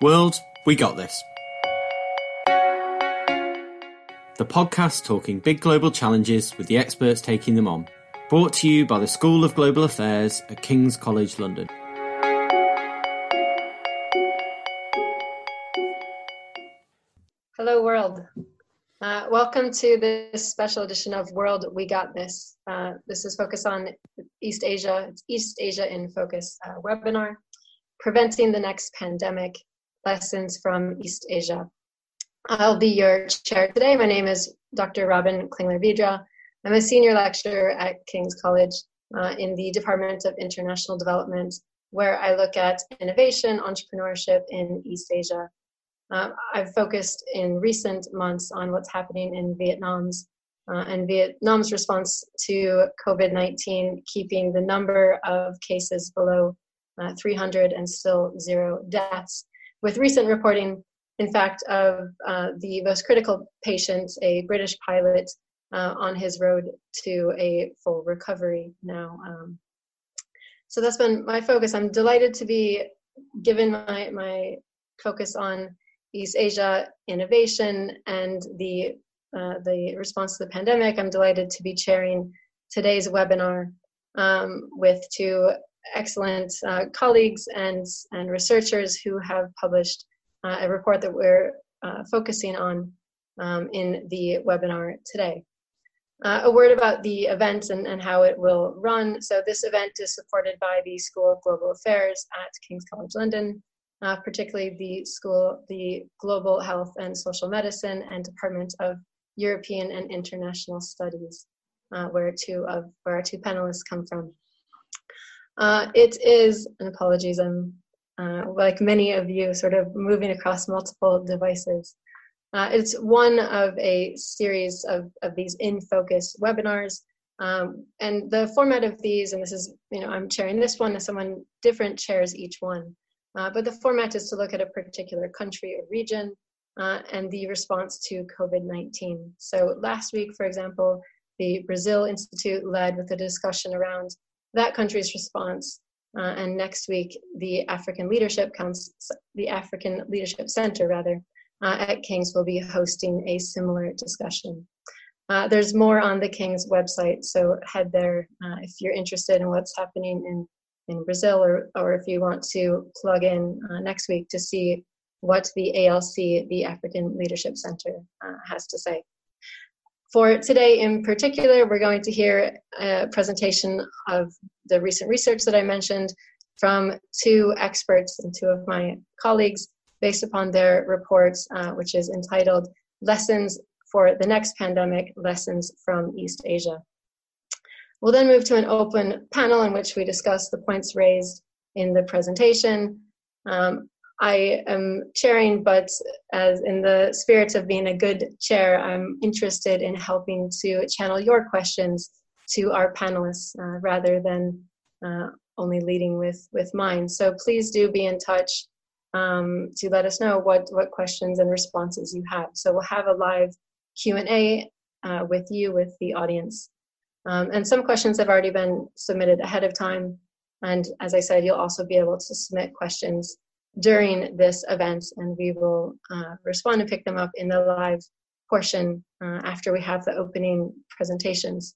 World, we got this. The podcast talking big global challenges with the experts taking them on. Brought to you by the School of Global Affairs at King's College London. Hello, world. Uh, welcome to this special edition of World We Got This. Uh, this is focused on East Asia, it's East Asia in Focus uh, webinar, Preventing the Next Pandemic Lessons from East Asia. I'll be your chair today. My name is Dr. Robin Klingler Vidra. I'm a senior lecturer at King's College uh, in the Department of International Development, where I look at innovation, entrepreneurship in East Asia uh, I've focused in recent months on what's happening in Vietnam's uh, and Vietnam's response to COVID 19, keeping the number of cases below uh, 300 and still zero deaths. With recent reporting, in fact, of uh, the most critical patient, a British pilot, uh, on his road to a full recovery now. Um, so that's been my focus. I'm delighted to be given my, my focus on East Asia innovation and the uh, the response to the pandemic. I'm delighted to be chairing today's webinar um, with two excellent uh, colleagues and and researchers who have published uh, a report that we're uh, focusing on um, in the webinar today. Uh, a word about the event and, and how it will run. So this event is supported by the School of Global Affairs at King's College London uh, particularly the school, the Global Health and Social Medicine and Department of European and International Studies, uh, where two of where our two panelists come from. Uh, it is, and apologies, I'm uh, like many of you, sort of moving across multiple devices. Uh, it's one of a series of, of these in focus webinars. Um, and the format of these, and this is, you know, I'm chairing this one, and someone different chairs each one. Uh, but the format is to look at a particular country or region uh, and the response to COVID 19. So last week, for example, the Brazil Institute led with a discussion around that country's response. Uh, and next week, the African Leadership Council, the African Leadership Center, rather, uh, at King's will be hosting a similar discussion. Uh, there's more on the King's website, so head there uh, if you're interested in what's happening in in Brazil, or, or if you want to plug in uh, next week to see what the ALC, the African Leadership Center, uh, has to say. For today in particular, we're going to hear a presentation of the recent research that I mentioned from two experts and two of my colleagues based upon their reports, uh, which is entitled Lessons for the Next Pandemic Lessons from East Asia. We'll then move to an open panel in which we discuss the points raised in the presentation. Um, I am chairing, but as in the spirit of being a good chair, I'm interested in helping to channel your questions to our panelists uh, rather than uh, only leading with, with mine. So please do be in touch um, to let us know what, what questions and responses you have. So we'll have a live Q&A uh, with you, with the audience. Um, and some questions have already been submitted ahead of time. And as I said, you'll also be able to submit questions during this event, and we will uh, respond and pick them up in the live portion uh, after we have the opening presentations.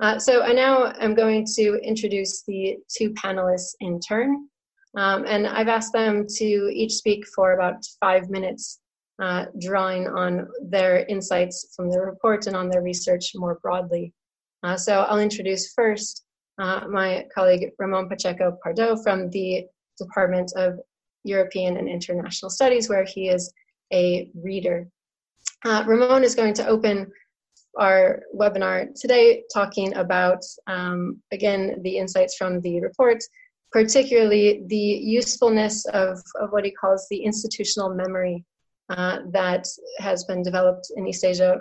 Uh, so I now am going to introduce the two panelists in turn. Um, and I've asked them to each speak for about five minutes, uh, drawing on their insights from the report and on their research more broadly. Uh, so I'll introduce first uh, my colleague Ramon Pacheco Pardo from the Department of European and International Studies, where he is a reader. Uh, Ramon is going to open our webinar today talking about, um, again, the insights from the report, particularly the usefulness of, of what he calls the institutional memory uh, that has been developed in East Asia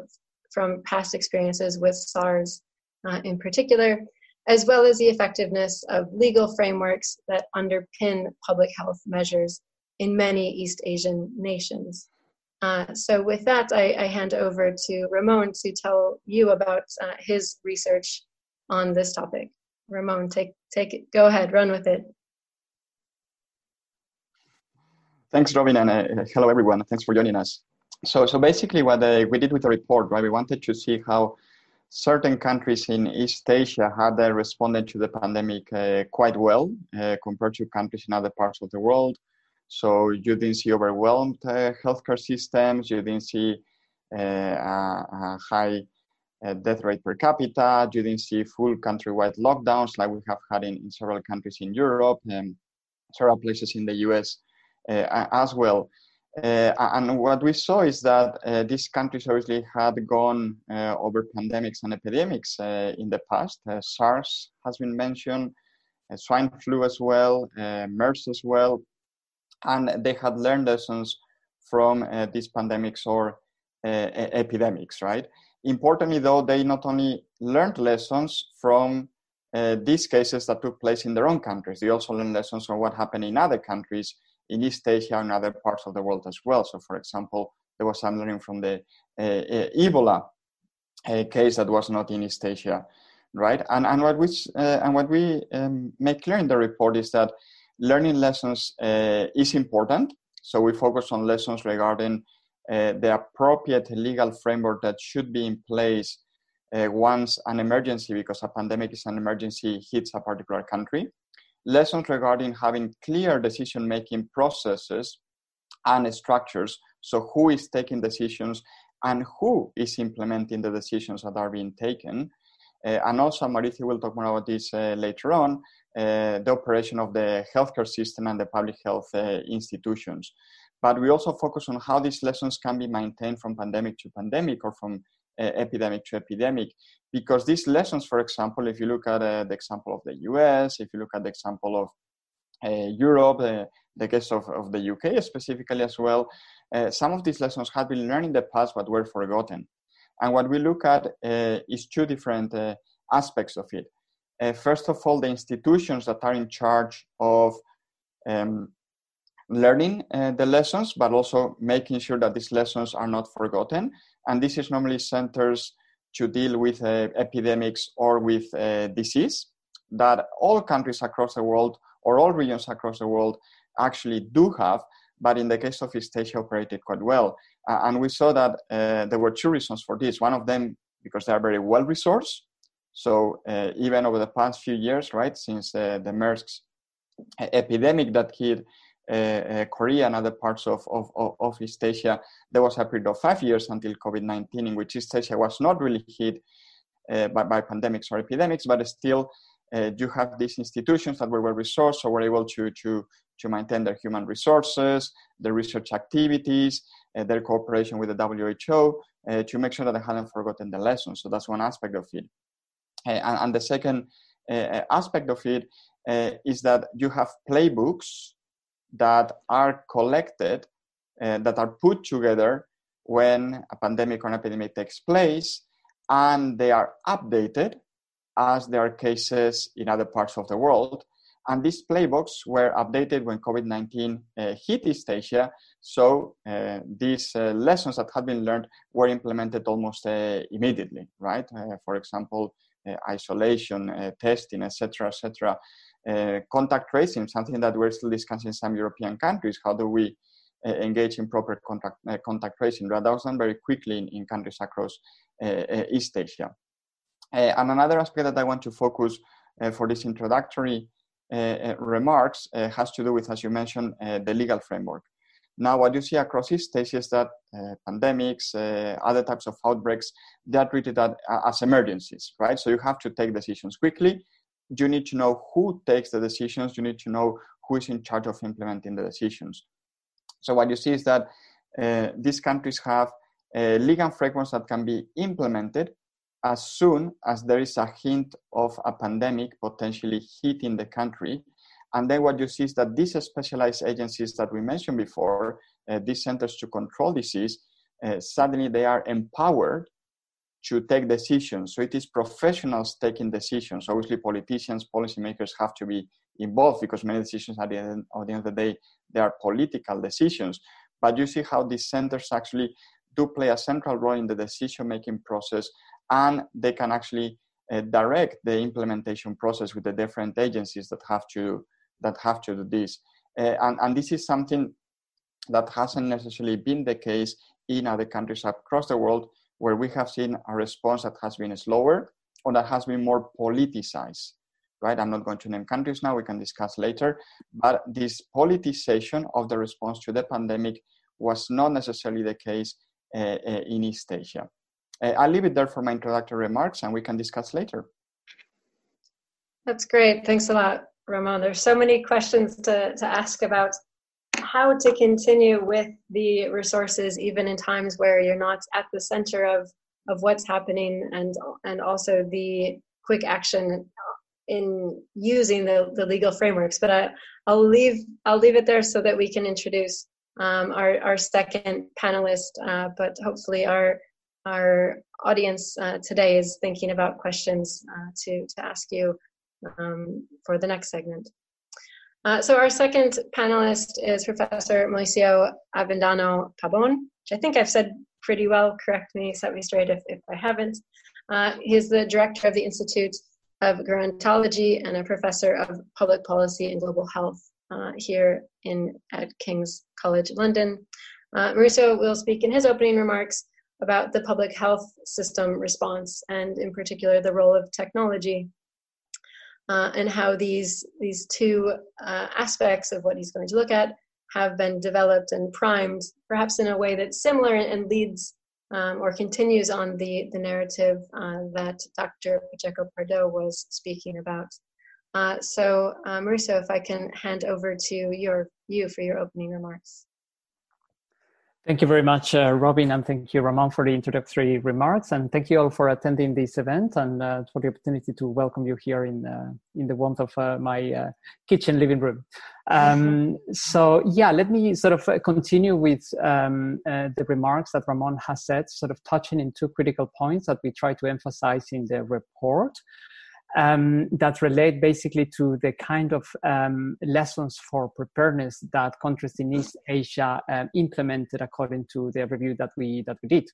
from past experiences with SARS uh, in particular, as well as the effectiveness of legal frameworks that underpin public health measures in many East Asian nations. Uh, so, with that, I, I, hand over to Ramon to tell you about uh, his research on this topic. Ramon, take take it. Go ahead, run with it. Thanks, Robin, and uh, hello everyone. Thanks for joining us. So, so basically, what uh, we did with the report, right? We wanted to see how certain countries in East Asia had uh, responded to the pandemic uh, quite well uh, compared to countries in other parts of the world. So you didn't see overwhelmed uh, healthcare systems. You didn't see a, a high death rate per capita. You didn't see full countrywide lockdowns like we have had in, in several countries in Europe and several places in the US as well. Uh, and what we saw is that uh, these countries obviously had gone uh, over pandemics and epidemics uh, in the past. Uh, SARS has been mentioned, uh, swine flu as well, MERS as well, and they had learned lessons from these pandemics or epidemics, right? Importantly, though, they not only learned lessons from these cases that took place in their own countries, they also learned lessons from what happened in other countries in East Asia and other parts of the world as well. So, for example, there was some learning from the uh, uh, Ebola uh, case that was not in East Asia, right? And and what we uh, and what we um, make clear in the report is that learning lessons uh, is important. So we focus on lessons regarding uh, the appropriate legal framework that should be in place once an emergency, because a pandemic is an emergency, hits a particular country lessons regarding having clear decision making processes and structures. So, who is taking decisions and who is implementing the decisions that are being taken. Uh, and also, Mauricio will talk more about this uh, later on uh, the operation of the healthcare system and the public health uh, institutions. But we also focus on how these lessons can be maintained from pandemic to pandemic or from epidemic to epidemic because these lessons, for example, if you look at uh, the example of the US, if you look at the example of uh, Europe, uh, the case of, of the UK specifically as well, uh, some of these lessons had been learned in the past but were forgotten. And what we look at uh, is two different uh, aspects of it. first of all, the institutions that are in charge of um, learning the lessons, but also making sure that these lessons are not forgotten. And this is normally centers to deal with uh, epidemics or with uh, disease that all countries across the world or all regions across the world actually do have, but in the case of East Asia operated quite well. Uh, and we saw that uh, there were two reasons for this. One of them, because they are very well resourced. So uh, even over the past few years, right, since uh, the MERS epidemic that hit uh, uh, Korea and other parts of, of, of, East Asia, there was a period of five years until COVID 19 in which East Asia was not really hit uh, by, by pandemics or epidemics, but still you have these institutions that were well resourced, so were able to, to, to maintain their human resources, their research activities, uh, their cooperation with the WHO uh, to make sure that they hadn't forgotten the lessons. So that's one aspect of it. Uh, and, and, the second aspect of it is that you have playbooks that are collected, uh, that are put together when a pandemic or an epidemic takes place, and they are updated as there are cases in other parts of the world. And these playbooks were updated when COVID 19 uh, hit East Asia. So uh, these uh, lessons that had been learned were implemented almost uh, immediately, right? Uh, for example, uh, isolation, testing, etc., etc. Uh, contact tracing, something that we're still discussing in some European countries. How do we uh, engage in proper contact, uh, contact tracing? That was done very quickly in, in countries across East Asia. and another aspect that I want to focus for this introductory remarks has to do with, as you mentioned, the legal framework. Now, what you see across East Asia is that uh, pandemics, uh, other types of outbreaks, they are treated at, as emergencies, right? So you have to take decisions quickly you need to know who takes the decisions, you need to know who is in charge of implementing the decisions. So what you see is that uh, these countries have uh, legal frameworks that can be implemented as soon as there is a hint of a pandemic potentially hitting the country. And then what you see is that these specialized agencies that we mentioned before, uh, these centers to control disease, uh, suddenly they are empowered to take decisions. So it is professionals taking decisions. Obviously, politicians, policymakers have to be involved because many decisions at the end, the, end of the day, they are political decisions. But you see how these centers actually do play a central role in the decision making process and they can actually uh, direct the implementation process with the different agencies that have to that have to do this uh, and, and this is something that hasn't necessarily been the case in other countries across the world where we have seen a response that has been slower or that has been more politicized right? I'm not going to name countries now we can discuss later but this politicization of the response to the pandemic was not necessarily the case uh, uh, in east asia. Uh, i'll leave it there for my introductory remarks and we can discuss later. That's great. Thanks a lot ramon. There's so many questions to, to ask about how to continue with the resources even in times where you're not at the center of of what's happening and and also the quick action in using the, the legal frameworks. But I, i'll leave i'll leave it there so that we can introduce um, our, our second panelist uh, but hopefully our our audience uh, today is thinking about questions uh, to to ask you um, for the next segment uh, so our second panelist is Professor Mauricio Avendano Pabon, which I think I've said pretty well. Correct me, set me straight if, if I haven't. Uh, he's the director of the Institute of Gerontology and a professor of public policy and global health uh, here in at King's College London. Uh, Mauricio will speak in his opening remarks about the public health system response and, in particular, the role of technology uh, and how these these two uh, aspects of what he's going to look at have been developed and primed, perhaps in a way that's similar and leads um, or continues on the the narrative uh, that Dr. Pacheco Pardo was speaking about. Uh, so, uh, Mauricio, if I can hand over to your you for your opening remarks. Thank you very much, uh, Robin, and thank you, Ramon, for the introductory remarks. And thank you all for attending this event and uh, for the opportunity to welcome you here in, uh, in the warmth of uh, my uh, kitchen living room. Um, so, yeah, let me sort of uh, continue with um, the remarks that Ramon has said, sort of touching in two critical points that we try to emphasize in the report um, that relate basically to the kind of um, lessons for preparedness that countries in East Asia um, implemented according to the review that we that we did.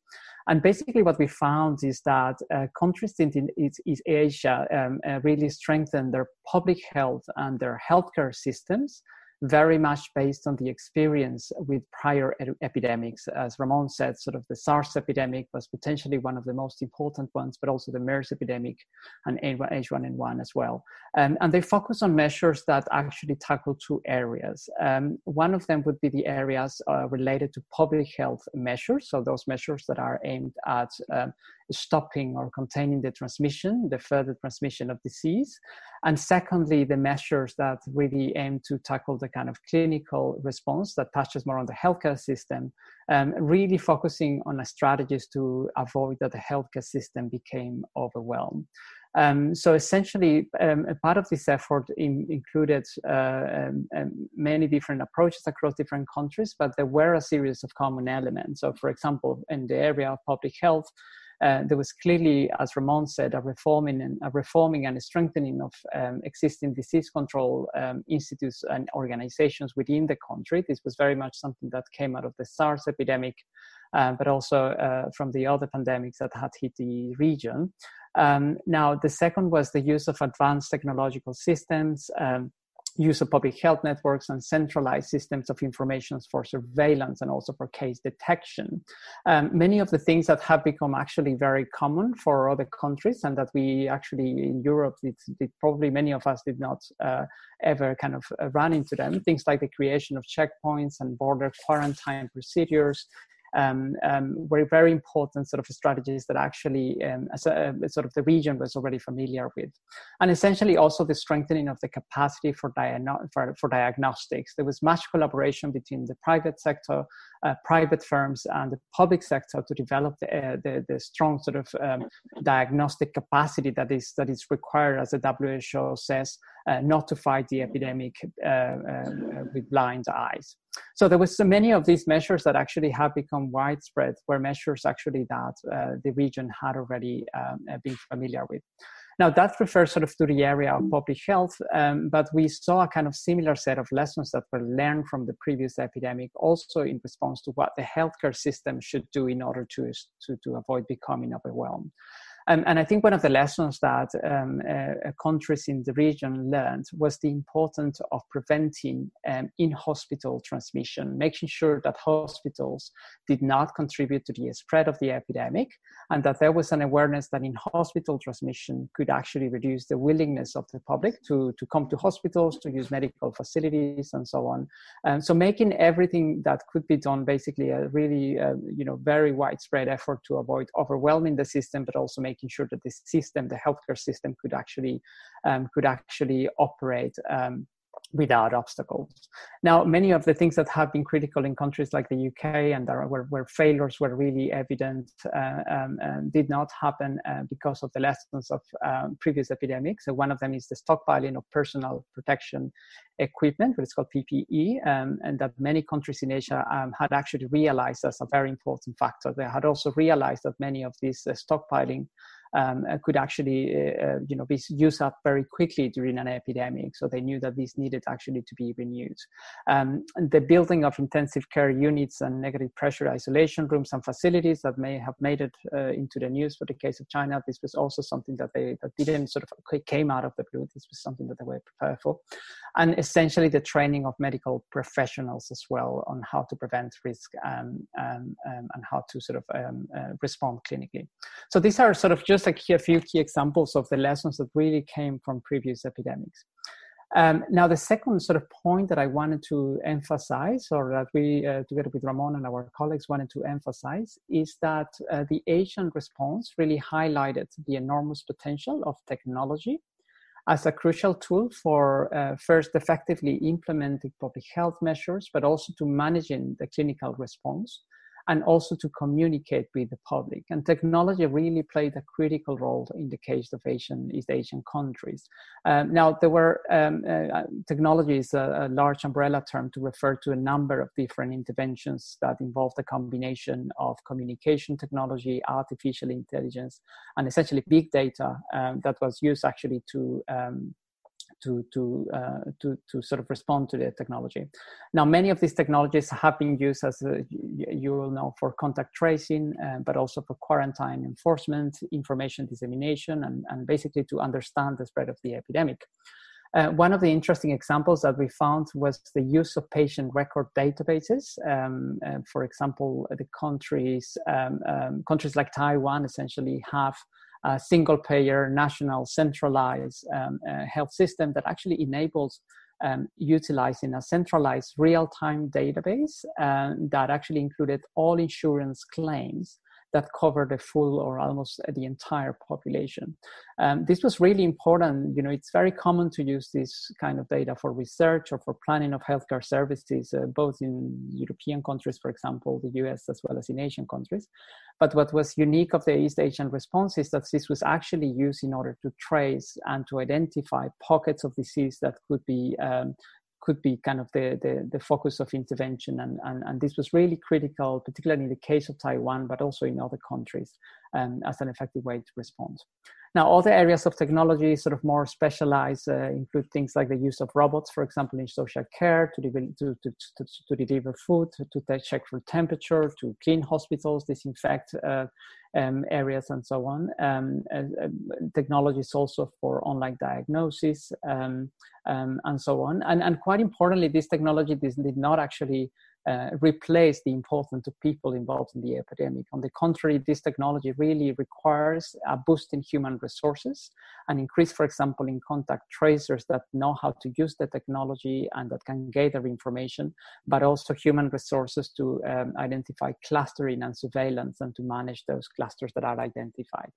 And basically, what we found is that uh, countries in East Asia um, uh, really strengthened their public health and their healthcare systems very much based on the experience with prior ed- epidemics. As Ramon said, sort of the SARS epidemic was potentially one of the most important ones, but also the MERS epidemic and H1N1 as well. Um, and they focus on measures that actually tackle two areas. Um, one of them would be the areas uh, related to public health measures, so those measures that are aimed at um, stopping or containing the transmission, the further transmission of disease. And secondly, the measures that really aim to tackle the kind of clinical response that touches more on the healthcare system, um, really focusing on strategies to avoid that the healthcare system became overwhelmed. Um, so essentially, um, a part of this effort in, included uh, um, um, many different approaches across different countries, but there were a series of common elements. So, for example, in the area of public health, uh, there was clearly, as Ramon said, a reforming and a reforming and a strengthening of um, existing disease control um, institutes and organizations within the country. This was very much something that came out of the SARS epidemic, uh, but also uh, from the other pandemics that had hit the region. Um, now, the second was the use of advanced technological systems. Use of public health networks and centralized systems of information for surveillance and also for case detection. Um, many of the things that have become actually very common for other countries and that we actually in Europe, probably many of us did not uh, ever kind of uh, run into them. Things like the creation of checkpoints and border quarantine procedures, um, um, were very important sort of strategies that actually um, a, uh, sort of the region was already familiar with. And essentially also the strengthening of the capacity for, diagno- for, for diagnostics. There was much collaboration between the private sector, uh, private firms and the public sector to develop the, uh, the, the, strong sort of um, diagnostic capacity that is, that is required, as the WHO says, uh, not to fight the epidemic uh, uh, with blind eyes. So there was so many of these measures that actually have become widespread, were measures actually that the region had already um, been familiar with. Now that refers sort of to the area of public health, um, but we saw a kind of similar set of lessons that were learned from the previous epidemic, also in response to what the healthcare system should do in order to, to, to avoid becoming overwhelmed. Um, and I think one of the lessons that um, uh, countries in the region learned was the importance of preventing um, in hospital transmission, making sure that hospitals did not contribute to the spread of the epidemic, and that there was an awareness that in hospital transmission could actually reduce the willingness of the public to, to come to hospitals, to use medical facilities, and so on. Um, so making everything that could be done basically a really, uh, you know, very widespread effort to avoid overwhelming the system, but also making making sure that the system, the healthcare system, could actually um, could actually operate um, without obstacles. Now, many of the things that have been critical in countries like the UK and there, where, where failures were really evident uh, um, um, did not happen uh, because of the lessons of um, previous epidemics. So one of them is the stockpiling of personal protection equipment, what is called PPE, um, and that many countries in Asia um, had actually realized as a very important factor. They had also realized that many of these uh, stockpiling um, uh, could actually uh, uh, you know be used up very quickly during an epidemic. So they knew that these needed actually to be renewed. Um, the building of intensive care units and negative pressure isolation rooms and facilities that may have made it into the news for the case of China. This was also something that they that didn't sort of came out of the blue. This was something that they were prepared for, and essentially the training of medical professionals as well on how to prevent risk um, um, um and how to sort of um, uh, respond clinically. So these are sort of just just like here a, few key examples of the lessons that really came from previous epidemics. Um, now, the second sort of point that I wanted to emphasize, or that we, uh, together with Ramon and our colleagues, wanted to emphasize, is that uh, the Asian response really highlighted the enormous potential of technology as a crucial tool for uh, first effectively implementing public health measures, but also to managing the clinical response and also to communicate with the public. And technology really played a critical role in the case of Asian East Asian countries. Um, now, there were um, uh, technology is a, a, large umbrella term to refer to a number of different interventions that involved a combination of communication technology, artificial intelligence, and essentially big data um, that was used actually to um, to to uh, to to sort of respond to the technology. Now, many of these technologies have been used, as uh, you will know, for contact tracing, uh, but also for quarantine enforcement, information dissemination, and, and basically to understand the spread of the epidemic. Uh, one of the interesting examples that we found was the use of patient record databases. Um, uh, for example, the countries um, um, countries like Taiwan essentially have a single payer, national, centralized um, uh, health system that actually enables um, utilizing a centralized real time database uh, that actually included all insurance claims that cover the full or almost the entire population. Um, this was really important. You know, it's very common to use this kind of data for research or for planning of healthcare services, uh, both in European countries, for example, the US, as well as in Asian countries. But what was unique of the East Asian response is that this was actually used in order to trace and to identify pockets of disease that could be um, could be kind of the, the, the focus of intervention. And, and, and this was really critical, particularly in the case of Taiwan, but also in other countries um, as an effective way to respond. Now, other areas of technology, sort of more specialized, uh, include things like the use of robots, for example, in social care, to, de- to, to, to, to, deliver food, to, check for temperature, to clean hospitals, disinfect uh, um, areas, and so on. Um, uh, technologies also for online diagnosis, um, um, and so on. And, and quite importantly, this technology did not actually uh, replace the importance of people involved in the epidemic. On the contrary, this technology really requires a boost in human resources, an increase, for example, in contact tracers that know how to use the technology and that can gather information, but also human resources to um, identify clustering and surveillance and to manage those clusters that are identified.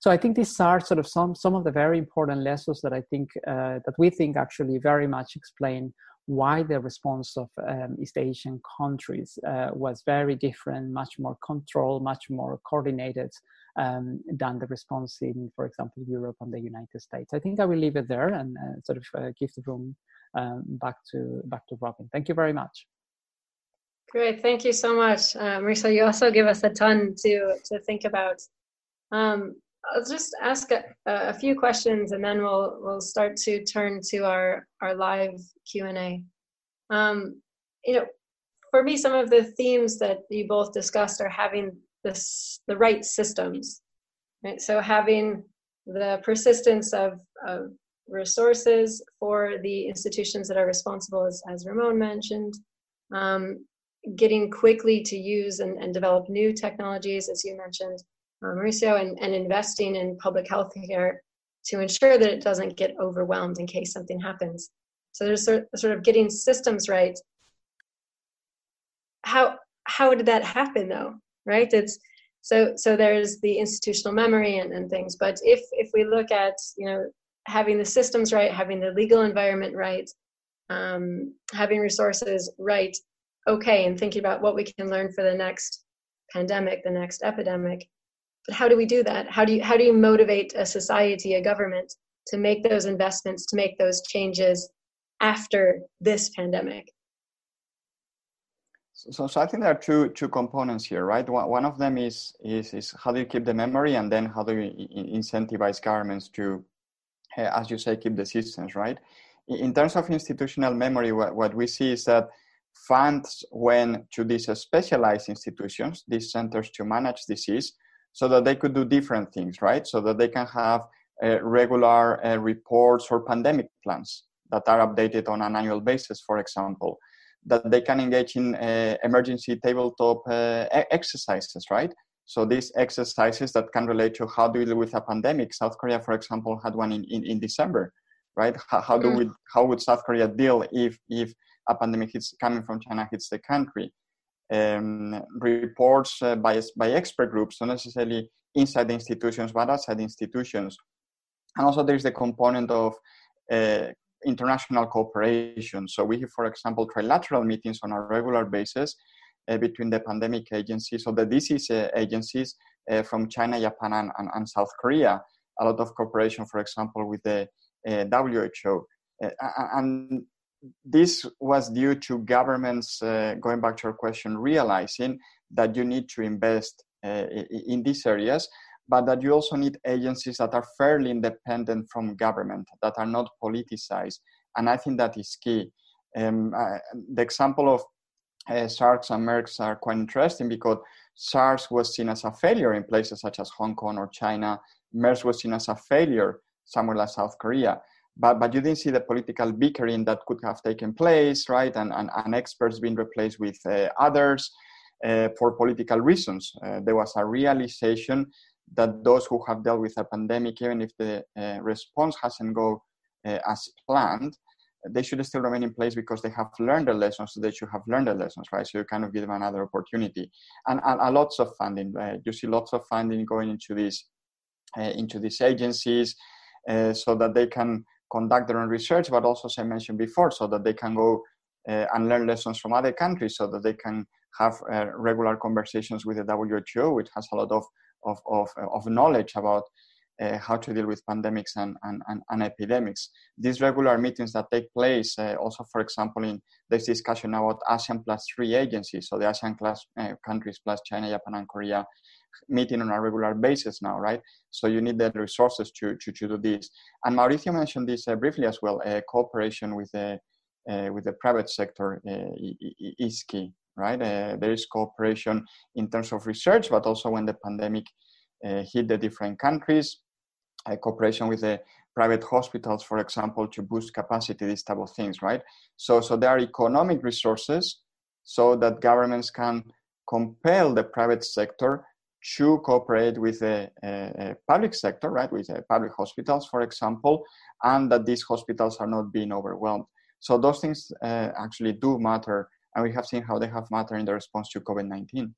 So I think these are sort of some, some of the very important lessons that I think uh, that we think actually very much explain why the response of um, East Asian countries uh, was very different, much more controlled, much more coordinated um, than the response in, for example, Europe and the United States. I think I will leave it there and uh, sort of uh, give the room um, back to back to Robin. Thank you very much. Great, thank you so much, uh, Marisa. You also give us a ton to to think about. Um, I'll just ask a, a, few questions and then we'll we'll start to turn to our our live Q and A. Um, you know, for me, some of the themes that you both discussed are having this the right systems, Right? So having the persistence of, of resources for the institutions that are responsible, as, as Ramon mentioned, um, getting quickly to use and, and, develop new technologies, as you mentioned, uh, Mauricio, and, and investing in public health care to ensure that it doesn't get overwhelmed in case something happens. So there's sort, sort of getting systems right. How how did that happen though? Right? It's so so there's the institutional memory and, and things. But if if we look at you know having the systems right, having the legal environment right, um, having resources right, okay, and thinking about what we can learn for the next pandemic, the next epidemic. But how do we do that? How do you how do you motivate a society, a government, to make those investments, to make those changes after this pandemic? So, so I think there are two two components here, right? One, one of them is is is how do you keep the memory, and then how do you incentivize governments to, uh, as you say, keep the systems, right? In terms of institutional memory, what, what we see is that funds went to these specialized institutions, these centers to manage disease, so that they could do different things, right? So that they can have uh, regular uh, reports or pandemic plans that are updated on an annual basis, for example that they can engage in uh, emergency tabletop uh, exercises, right? So these exercises that can relate to how do we deal with a pandemic. South Korea, for example, had one in, in, in December, right? How, how do mm. we how would South Korea deal if if a pandemic hits coming from China hits the country? Um, reports uh, by by expert groups, not necessarily inside the institutions, but outside the institutions. And also, there's the component of uh, international cooperation. So we have, for example, trilateral meetings on a regular basis uh, between the pandemic agencies or the disease uh, agencies uh, from China, Japan, and, and, and, South Korea. A lot of cooperation, for example, with the uh, WHO. And this was due to governments, uh, going back to your question, realizing that you need to invest in these areas but that you also need agencies that are fairly independent from government, that are not politicized. And I think that is key. Um, uh, the example of uh, SARS and MERS are quite interesting because SARS was seen as a failure in places such as Hong Kong or China. MERS was seen as a failure somewhere like South Korea. But, but you didn't see the political bickering that could have taken place, right? And, and, and experts being replaced with uh, others uh, for political reasons. Uh, there was a realization that those who have dealt with a pandemic, even if the uh, response hasn't go uh, as planned, they should still remain in place because they have learned the lessons. So they should have learned the lessons, right? So you kind of give them another opportunity, and, and lots of funding. Uh, you see lots of funding going into these into these agencies, so that they can conduct their own research, but also, as I mentioned before, so that they can go uh, and learn lessons from other countries, so that they can have regular conversations with the WHO, which has a lot of of, of, of knowledge about uh, how to deal with pandemics and, and, and, and, epidemics. These regular meetings that take place, uh, also, for example, in this discussion about ASEAN plus three agencies, so the ASEAN class, uh, countries plus China, Japan, and Korea, meeting on a regular basis now, right? So you need the resources to, to, to do this. And Mauricio mentioned this uh, briefly as well, uh, cooperation with the, uh, with the private sector is key, right? Uh, there is cooperation in terms of research, but also when the pandemic uh, hit the different countries, uh, cooperation with the private hospitals, for example, to boost capacity, these type of things, right? So, so there are economic resources so that governments can compel the private sector to cooperate with the public sector, right, with uh, public hospitals, for example, and that these hospitals are not being overwhelmed. So those things uh, actually do matter and we have seen how they have mattered in the response to COVID-19.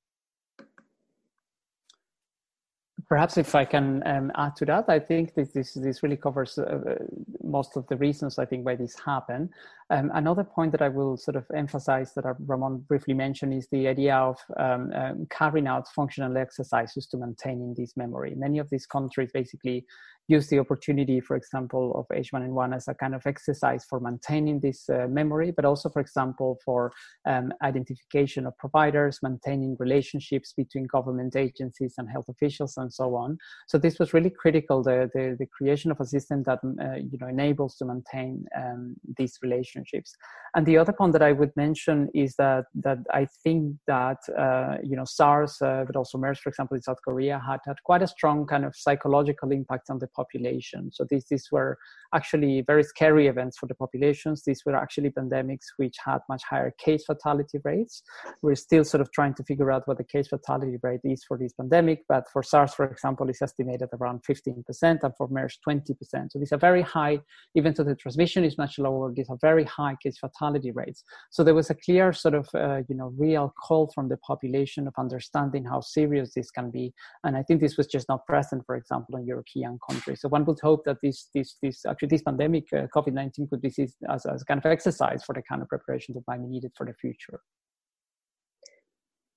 Perhaps if I can um, add to that, I think this this, this really covers uh, most of the reasons I think why this happened. Um, another point that I will sort of emphasize that Ramon briefly mentioned is the idea of um, um, carrying out functional exercises to maintaining this memory. Many of these countries basically use the opportunity, for example, of H1N1 as a kind of exercise for maintaining this uh, memory, but also, for example, for um, identification of providers, maintaining relationships between government agencies and health officials, and so on. So this was really critical, the, the, the creation of a system that uh, you know enables to maintain um, these relationships. And the other point that I would mention is that that I think that uh, you know SARS, uh, but also MERS, for example, in South Korea, had had quite a strong kind of psychological impact on the population. So these these were actually very scary events for the populations. These were actually pandemics which had much higher case fatality rates. We're still sort of trying to figure out what the case fatality rate is for this pandemic, but for SARS, for example, it's estimated around 15%, and for MERS 20%. So these are very high, even though the transmission is much lower. These are very high case fatality rates. So there was a clear sort of uh, you know real call from the population of understanding how serious this can be, and I think this was just not present, for example, in European countries. So one would hope that this this this actually this pandemic, uh, COVID nineteen, could be seen as, as a kind of exercise for the kind of preparations that might be needed for the future.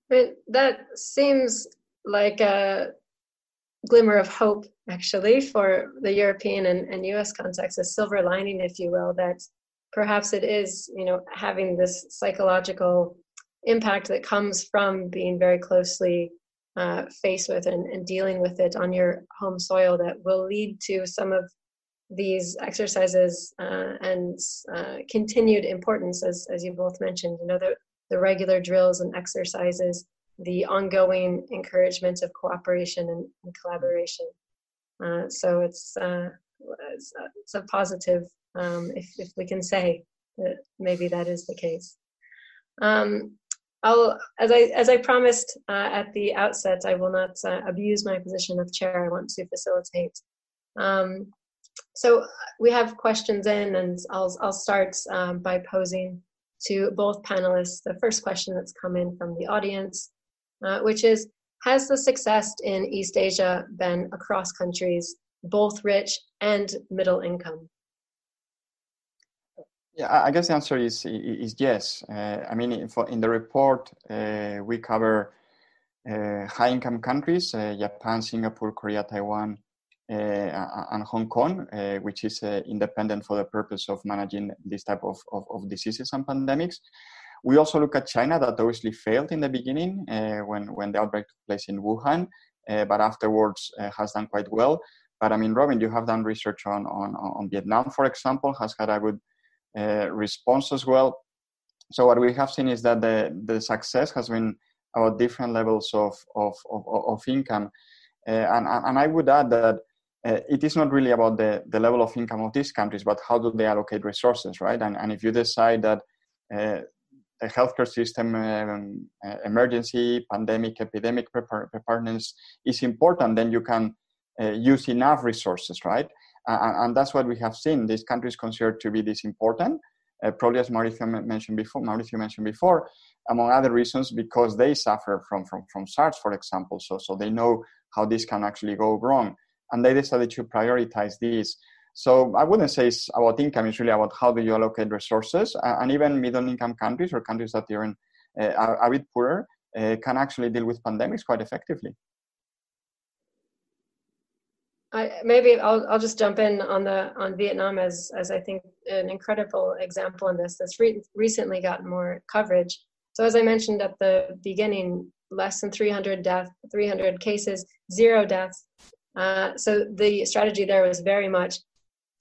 But that seems like a glimmer of hope, actually, for the European and, and US context, a silver lining, if you will, that perhaps it is, you know, having this psychological impact that comes from being very closely uh, faced with and, and dealing with it on your home soil that will lead to some of these exercises uh, and uh, continued importance, as, as you both mentioned, you know, the, the regular drills and exercises, the ongoing encouragement of cooperation and, and collaboration. Uh, so it's, uh, it's, uh, it's, a positive, um, if, if we can say that maybe that is the case. Um, I'll, as I as I promised uh, at the outset, I will not uh, abuse my position of chair. I want to facilitate. Um, so we have questions in, and I'll I'll start um, by posing to both panelists the first question that's come in from the audience, uh, which is: Has the success in East Asia been across countries, both rich and middle income? Yeah, I guess the answer is is yes. Uh, I mean, for, in the report, uh, we cover uh, high-income countries: uh, Japan, Singapore, Korea, Taiwan, uh, and Hong Kong, uh, which is independent for the purpose of managing this type of, of, of, diseases and pandemics. We also look at China, that obviously failed in the beginning when when the outbreak took place in Wuhan, but afterwards has done quite well. But I mean, Robin, you have done research on on, on Vietnam, for example, has had a good response as well. So what we have seen is that the, the success has been about different levels of, of, of, of income. Uh, and, and I would add that uh, it is not really about the, the level of income of these countries, but how do they allocate resources, right? And, and if you decide that uh, the healthcare system um, uh, emergency, pandemic, epidemic preparedness is important, then you can uh, use enough resources, right? And, and, that's what we have seen. These countries considered to be this important, uh, probably as Mauricio mentioned before. Mauricio mentioned before, among other reasons, because they suffer from from from SARS, for example. So so they know how this can actually go wrong, and they decided to prioritize these. So I wouldn't say it's about income. It's really about how do you allocate resources, and even middle-income countries or countries that are, in, uh, are a bit poorer uh, can actually deal with pandemics quite effectively. I, maybe I'll, I'll just jump in on the on Vietnam as as I think an incredible example in this that's re- recently gotten more coverage. So as I mentioned at the beginning, less than 300 death, 300 cases, zero deaths. Uh, so the strategy there was very much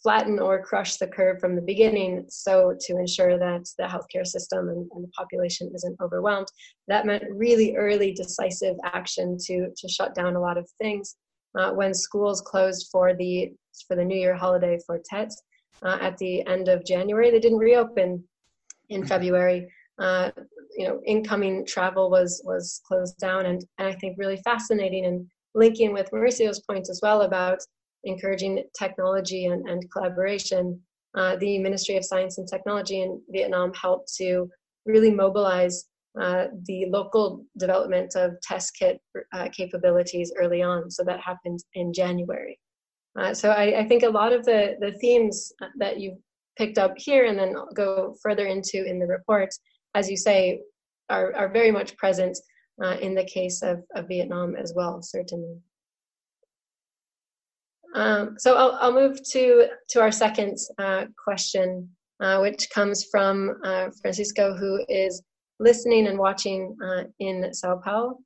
flatten or crush the curve from the beginning so to ensure that the healthcare system and, and, the population isn't overwhelmed that meant really early decisive action to to shut down a lot of things uh, when schools closed for the for the New Year holiday for Tet uh, at the end of January. They didn't reopen in February. Uh, you know, incoming travel was was closed down, and, and I think really fascinating and linking with Mauricio's point as well about encouraging technology and, and collaboration. Uh, the Ministry of Science and Technology in Vietnam helped to really mobilize uh, the local development of test kit uh, capabilities early on. So that happened in January. Uh, so I, I, think a lot of the, the themes that you've picked up here and then go further into in the report, as you say, are, are very much present uh, in the case of, of Vietnam as well, certainly. Um, so I'll, I'll move to to our second uh, question, uh, which comes from uh, Francisco, who is listening and watching uh, in Sao Paulo,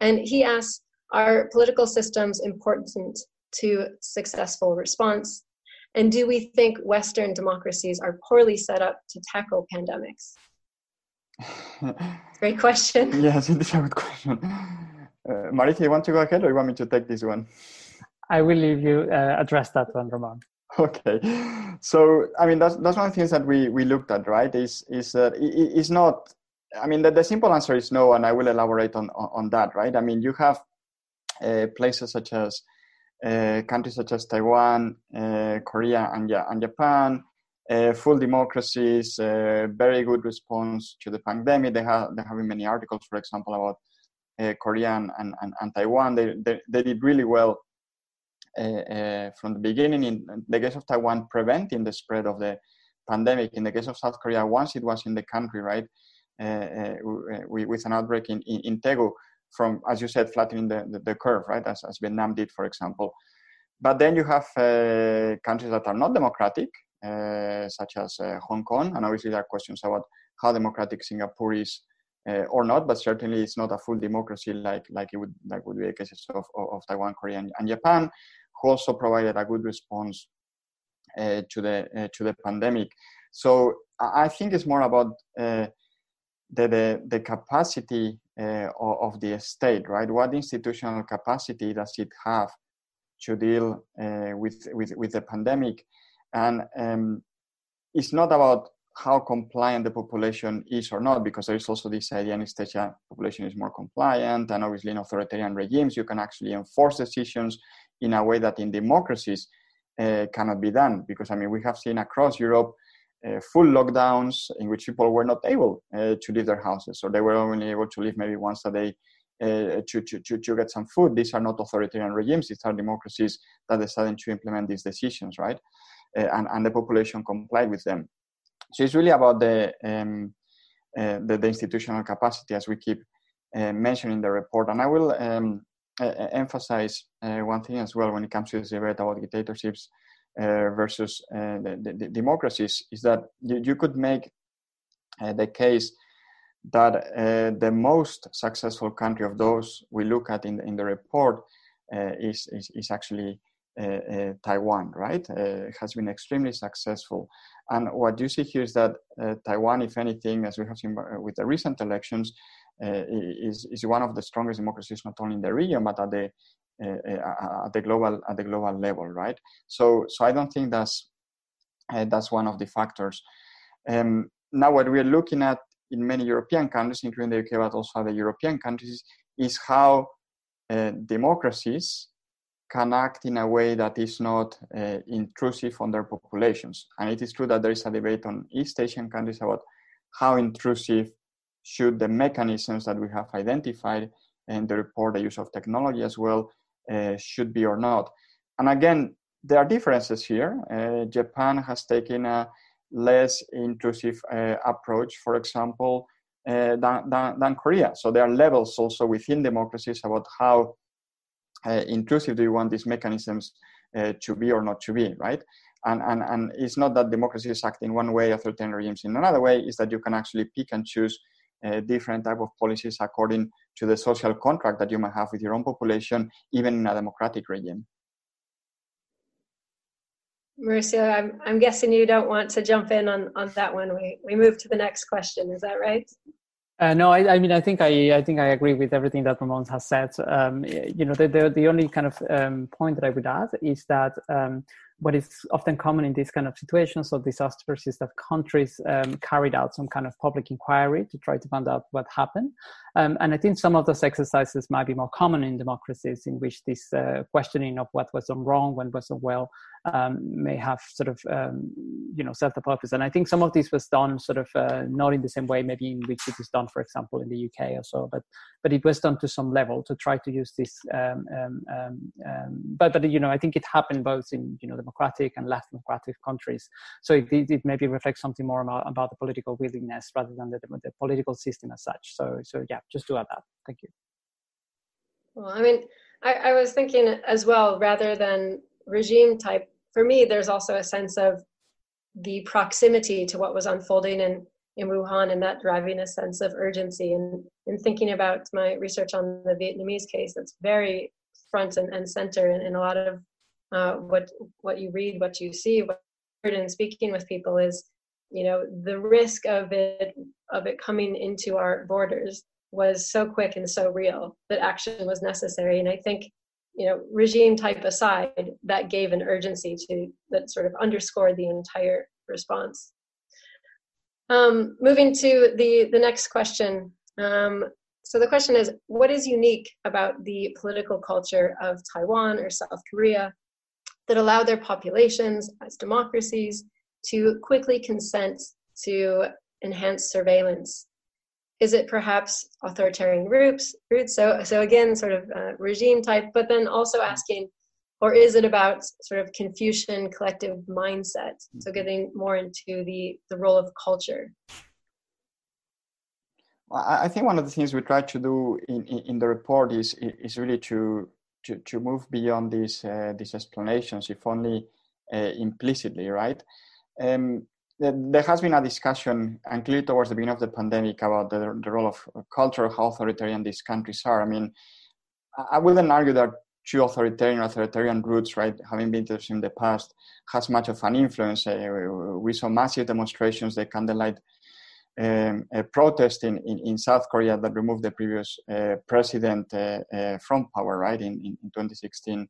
and he asks: Are political systems important to successful response? And do we think Western democracies are poorly set up to tackle pandemics? Great question. yes, it is a good question. Uh, Marita, you want to go ahead or you want me to take this one? I will leave you uh, address that one, Ramon. Okay, so I mean that's that's one of the things that we we looked at, right? Is is that it, it's not. I mean, the, the simple answer is no, and I will elaborate on on, that, right? I mean, you have uh, places such as uh, countries such as Taiwan, uh, Korea, and, and Japan, uh, full democracies, very good response to the pandemic. They have there have many articles, for example, about Korea and, and, and Taiwan. They, they, they did really well uh, from the beginning in the case of Taiwan preventing the spread of the pandemic. In the case of South Korea, once it was in the country, right, uh, uh, with an outbreak in, in, in Daegu, from, as you said, flattening the, the, the curve, right, as, as Vietnam did, for example. But then you have uh, countries that are not democratic, uh, such as uh, Hong Kong, and obviously there are questions about how democratic Singapore is uh, or not, but certainly it's not a full democracy like like it would like would be the cases of, of, Taiwan, Korea, and, and, Japan, who also provided a good response uh, to the uh, to the pandemic. So I think it's more about the, the the capacity uh, of the state, right? What institutional capacity does it have to deal uh, with, with, with the pandemic? And um, it's not about how compliant the population is or not, because there is also this idea in East Asia population is more compliant, and obviously in authoritarian regimes you can actually enforce decisions in a way that in democracies uh, cannot be done. Because I mean we have seen across Europe full lockdowns in which people were not able uh, to leave their houses, or they were only able to leave maybe once a day uh, to, to, to, to, get some food. These are not authoritarian regimes, these are democracies that decided to implement these decisions, right? Uh, and, and the population complied with them. So it's really about the, um, uh, the, the, institutional capacity, as we keep uh, mentioning in the report. And I will um, emphasize one thing as well when it comes to this debate about dictatorships uh, versus uh, the, the, the, democracies is that you, you could make uh, the case that the most successful country of those we look at in, in the report is, is, is actually uh, uh, Taiwan, right? Uh, has been extremely successful. And what you see here is that Taiwan, if anything, as we have seen with the recent elections, is, is one of the strongest democracies not only in the region but at the uh, uh, at the global at the global level, right? So so I don't think that's uh, that's one of the factors. Um, now, what we're looking at in many European countries, including the UK, but also other European countries, is how uh, democracies can act in a way that is not uh, intrusive on their populations. And it is true that there is a debate on East Asian countries about how intrusive should the mechanisms that we have identified in the report, the use of technology as well, uh, should be or not. And again, there are differences here. Uh, Japan has taken a less intrusive uh, approach, for example, uh, than, than, than, Korea. So there are levels also within democracies about how uh, intrusive do you want these mechanisms uh, to be or not to be, right? And, and, and it's not that democracy is acting one way, authoritarian regimes in another way, is that you can actually pick and choose uh, different type of policies according to the social contract that you might have with your own population, even in a democratic regime. Mauricio, I'm, I'm guessing you don't want to jump in on, on that one. We, we move to the next question. Is that right? Uh, no, I, I, mean, I think I, I think I agree with everything that Ramon has said. Um, you know, the, the, the only kind of um, point that I would add is that um, what is often common in these kind of situations or disasters is that countries um, carried out some kind of public inquiry to try to find out what happened. Um, and I think some of those exercises might be more common in democracies in which this uh, questioning of what was done wrong, what was done well, um, may have sort of, um, you know, served the purpose. And I think some of this was done sort of uh, not in the same way, maybe in which it is done, for example, in the UK or so, but but it was done to some level to try to use this. Um, um, but but you know, I think it happened both in you know democratic and less democratic countries. So it, it, it maybe reflects something more about, about the political willingness rather than the, the political system as such. So so yeah just to add that. Thank you. Well, I mean, I, I was thinking as well, rather than regime type, for me, there's also a sense of the proximity to what was unfolding in, in Wuhan and that driving a sense of urgency. And in thinking about my research on the Vietnamese case, that's very front and, and center in, in a lot of uh, what what you read, what you see, what and speaking with people is, you know, the risk of it of it coming into our borders was so quick and so real that action was necessary. And I think, you know, regime type aside, that gave an urgency to that sort of underscored the entire response. Um, moving to the the next question. Um, so the question is, what is unique about the political culture of Taiwan or South Korea that allow their populations as democracies to quickly consent to enhanced surveillance? Is it perhaps authoritarian roots? roots? So, so again, sort of uh, regime type, but then also asking, or is it about sort of Confucian collective mindset? So getting more into the, the role of culture. well, I think one of the things we try to do in, in, in the report is is really to to, to move beyond these uh, these explanations, if only uh, implicitly, right? Um, there has been a discussion, and clearly towards the beginning of the pandemic, about the, the role of culture, how authoritarian these countries are. I mean, I wouldn't argue that two authoritarian authoritarian roots, right, having been in the past, has much of an influence. Uh, we saw massive demonstrations, the candlelight um, a protest in, in, in, South Korea that removed the previous uh, president uh, uh, from power, right, in, in 2016,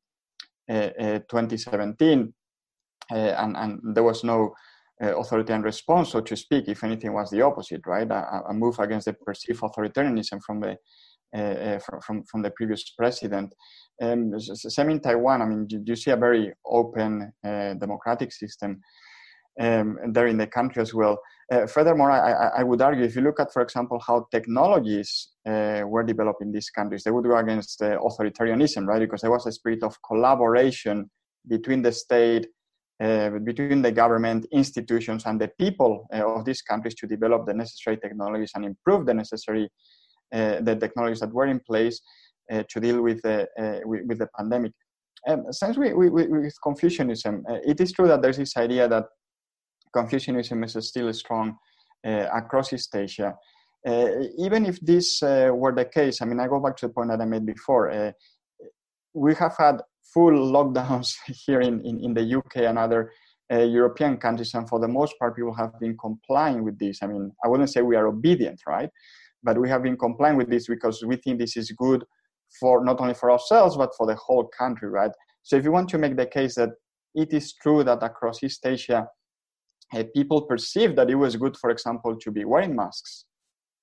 uh, uh, 2017. Uh, and, and there was no authoritarian response, so to speak. If anything, was the opposite, right? A, a move against the perceived authoritarianism from the from, from the previous president. Um, same in Taiwan. I mean, you, you see a very open democratic system um, there in the country as well. Uh, furthermore, I, I, would argue if you look at, for example, how technologies uh, were developed in these countries, they would go against uh, authoritarianism, right? Because there was a spirit of collaboration between the state, uh, between the government, institutions, and the people uh, of these countries to develop the necessary technologies and improve the necessary uh, the technologies that were in place to deal with the with, with, the pandemic. Um, since we, we, with Confucianism, it is true that there's this idea that Confucianism is still strong uh, across East Asia. Uh, even if this uh, were the case, I mean, I go back to the point that I made before. we have had full lockdowns here in, in, in the UK and other uh, European countries, and for the most part, people have been complying with this. I mean, I wouldn't say we are obedient, right? But we have been complying with this because we think this is good for not only for ourselves but for the whole country, right? So, if you want to make the case that it is true that across East Asia uh, people perceived that it was good, for example, to be wearing masks,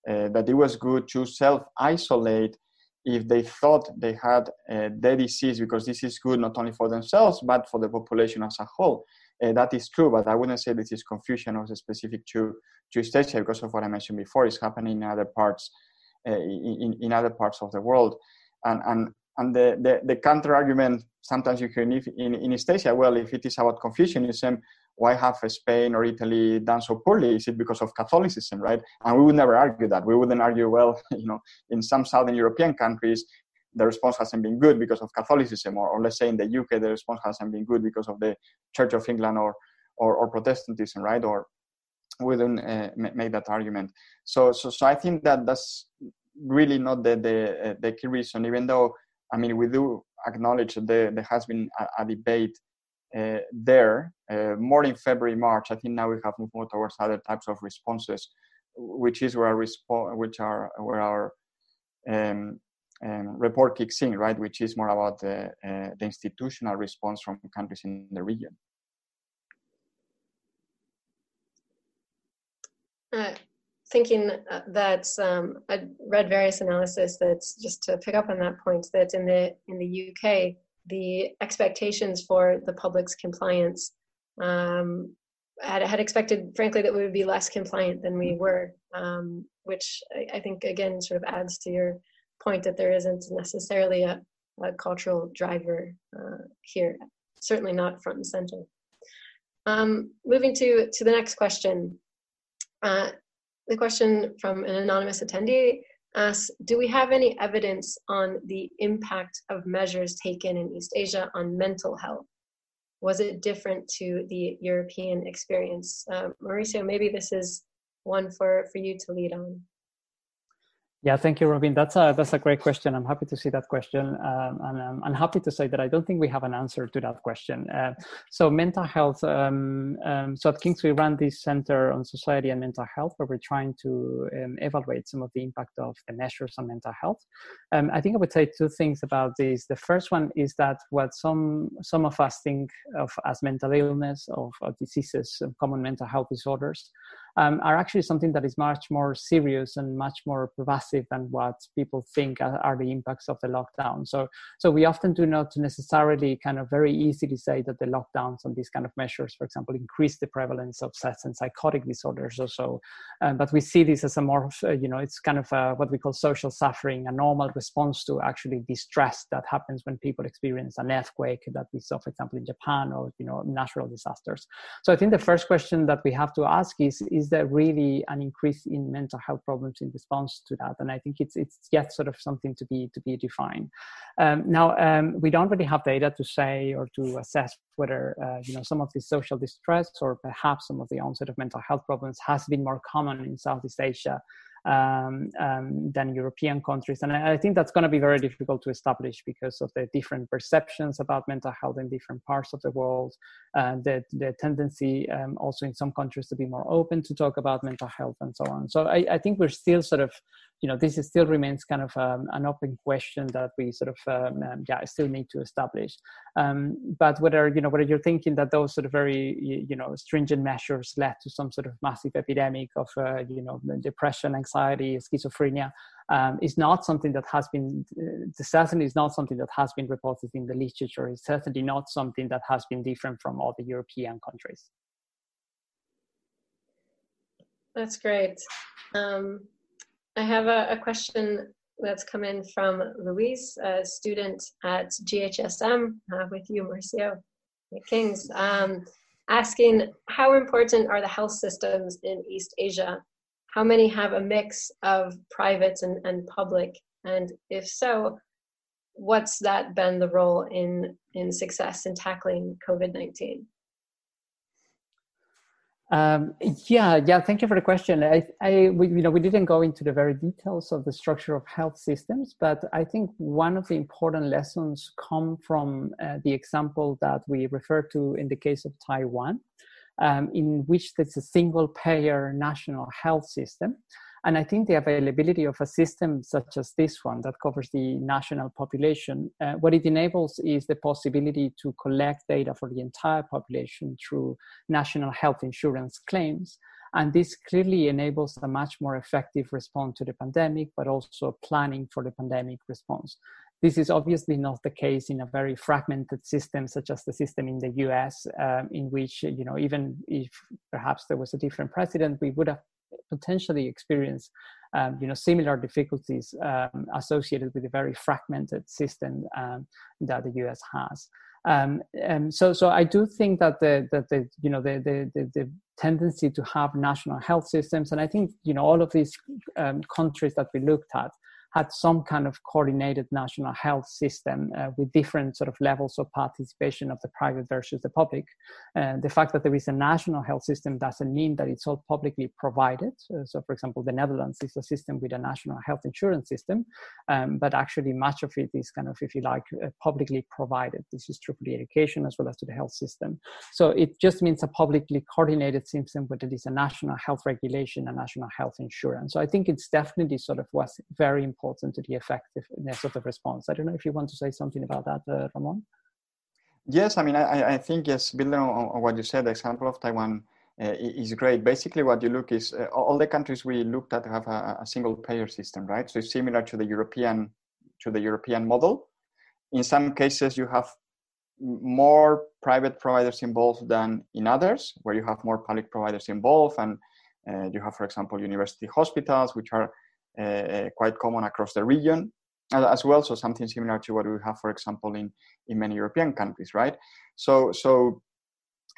uh, that it was good to self isolate if they thought they had uh, the disease, because this is good not only for themselves, but for the population as a whole. Uh, that is true, but I wouldn't say this is Confucian or specific to, to East Asia because of what I mentioned before. It's happening in other parts, uh, in, in other parts of the world. And, and, and the, the, the counter argument sometimes you hear in, in, in well, if it is about Confucianism, why have Spain or Italy done so poorly? Is it because of Catholicism, right? And we would never argue that. We wouldn't argue, well, you know, in some Southern European countries, the response hasn't been good because of Catholicism, or, or let's say in the UK, the response hasn't been good because of the Church of England or, or, or Protestantism, right? Or we don't uh, make that argument. So, so, so I think that that's really not the the, uh, the key reason. Even though, I mean, we do acknowledge that there, there has been a, a debate there uh, more in February, March. I think now we have moved more towards other types of responses, which is where our respo- which are where our um, um, report kicks in, right? Which is more about the, uh, the institutional response from countries in the region. Uh, thinking that um, I read various analysis that's just to pick up on that point that in the in the UK the expectations for the public's compliance. Um, had, had expected, frankly, that we would be less compliant than we were, um, which I, I, think again sort of adds to your point that there isn't necessarily a, a cultural driver uh, here. Certainly not front and center. Um, moving to to the next question. Uh, the question from an anonymous attendee asks, do we have any evidence on the impact of measures taken in East Asia on mental health? was it different to the European experience? Uh, Mauricio, maybe this is one for, for you to lead on. Yeah, thank you, Robin. That's a that's a great question. I'm happy to see that question, um, and um, I'm happy to say that I don't think we have an answer to that question. Uh, so, mental health. Um, um so, at King's we run this center on society and mental health, where we're trying to um, evaluate some of the impact of the measures on mental health. Um, I think I would say two things about this. The first one is that what some some of us think of as mental illness, of, of diseases, of common mental health disorders, um, are actually something that is much more serious and much more pervasive than what people think are, are, the impacts of the lockdown. So, so we often do not necessarily kind of very easily say that the lockdowns and these kind of measures, for example, increase the prevalence of sex and psychotic disorders or so. Um, but we see this as a more, uh, you know, it's kind of a, what we call social suffering, a normal response to actually distress that happens when people experience an earthquake that we saw, for example, in Japan or, you know, natural disasters. So I think the first question that we have to ask is, is there really an increase in mental health problems in response to that? And I think it's it's yet sort of something to be to be defined. Um, now um, we don't really have data to say or to assess whether uh, you know some of the social distress or perhaps some of the onset of mental health problems has been more common in Southeast Asia um, um, than European countries. And I, think that's going to be very difficult to establish because of the different perceptions about mental health in different parts of the world, uh, the, the tendency um, also in some countries to be more open to talk about mental health and so on. So I, I think we're still sort of, you know, this still remains kind of um, an open question that we sort of, um, um, yeah, still need to establish. but whether, you know, whether you're thinking that those sort of very, you know, stringent measures led to some sort of massive epidemic of, uh, you know, depression, anxiety, anxiety, schizophrenia, um, is not something that has been, uh, certainly is not something that has been reported in the literature. It's certainly not something that has been different from all the European countries. That's great. Um, I have a, a, question that's come in from Louise, a student at GHSM uh, with you, Mauricio. King's, um, asking how important are the health systems in East Asia? How many have a mix of private and, and public? And if so what's that been the role in in success in tackling covid-19 um, yeah, yeah. Thank you for the question. I, I, we, you know, we didn't go into the very details of the structure of health systems, but I think one of the important lessons come from uh, the example that we refer to in the case of Taiwan, um, in which there's a single payer national health system. And I think the availability of a system such as this one that covers the national population, uh, what it enables is the possibility to collect data for the entire population through national health insurance claims. And this clearly enables a much more effective response to the pandemic, but also planning for the pandemic response. This is obviously not the case in a very fragmented system, such as the system in the US, um, in which, you know, even if perhaps there was a different president, we would have potentially experience um, you know, similar difficulties um, associated with a very fragmented system um, that the US has. Um, and so, so I do think that the that the you know the, the the, the tendency to have national health systems, and I think you know all of these um, countries that we looked at had some kind of coordinated national health system uh, with different sort of levels of participation of the private versus the public. Uh, the fact that there is a national health system doesn't mean that it's all publicly provided. Uh, so, for example, the Netherlands is a system with a national health insurance system, um, but actually much of it is kind of, if you like, uh, publicly provided. This is true for the education as well as to the health system. So it just means a publicly coordinated system, but it is a national health regulation and national health insurance. So I think it's definitely sort of was very important important to the effectiveness of the response. I don't know if you want to say something about that, uh, Ramon. Yes, I mean, I, I think yes, building on, on, what you said, the example of Taiwan uh, is great. Basically, what you look is uh, all the countries we looked at have a, a, single payer system, right? So it's similar to the European to the European model. In some cases, you have more private providers involved than in others, where you have more public providers involved, and uh, you have, for example, university hospitals, which are quite common across the region as well. So something similar to what we have, for example, in, in many European countries, right? So, so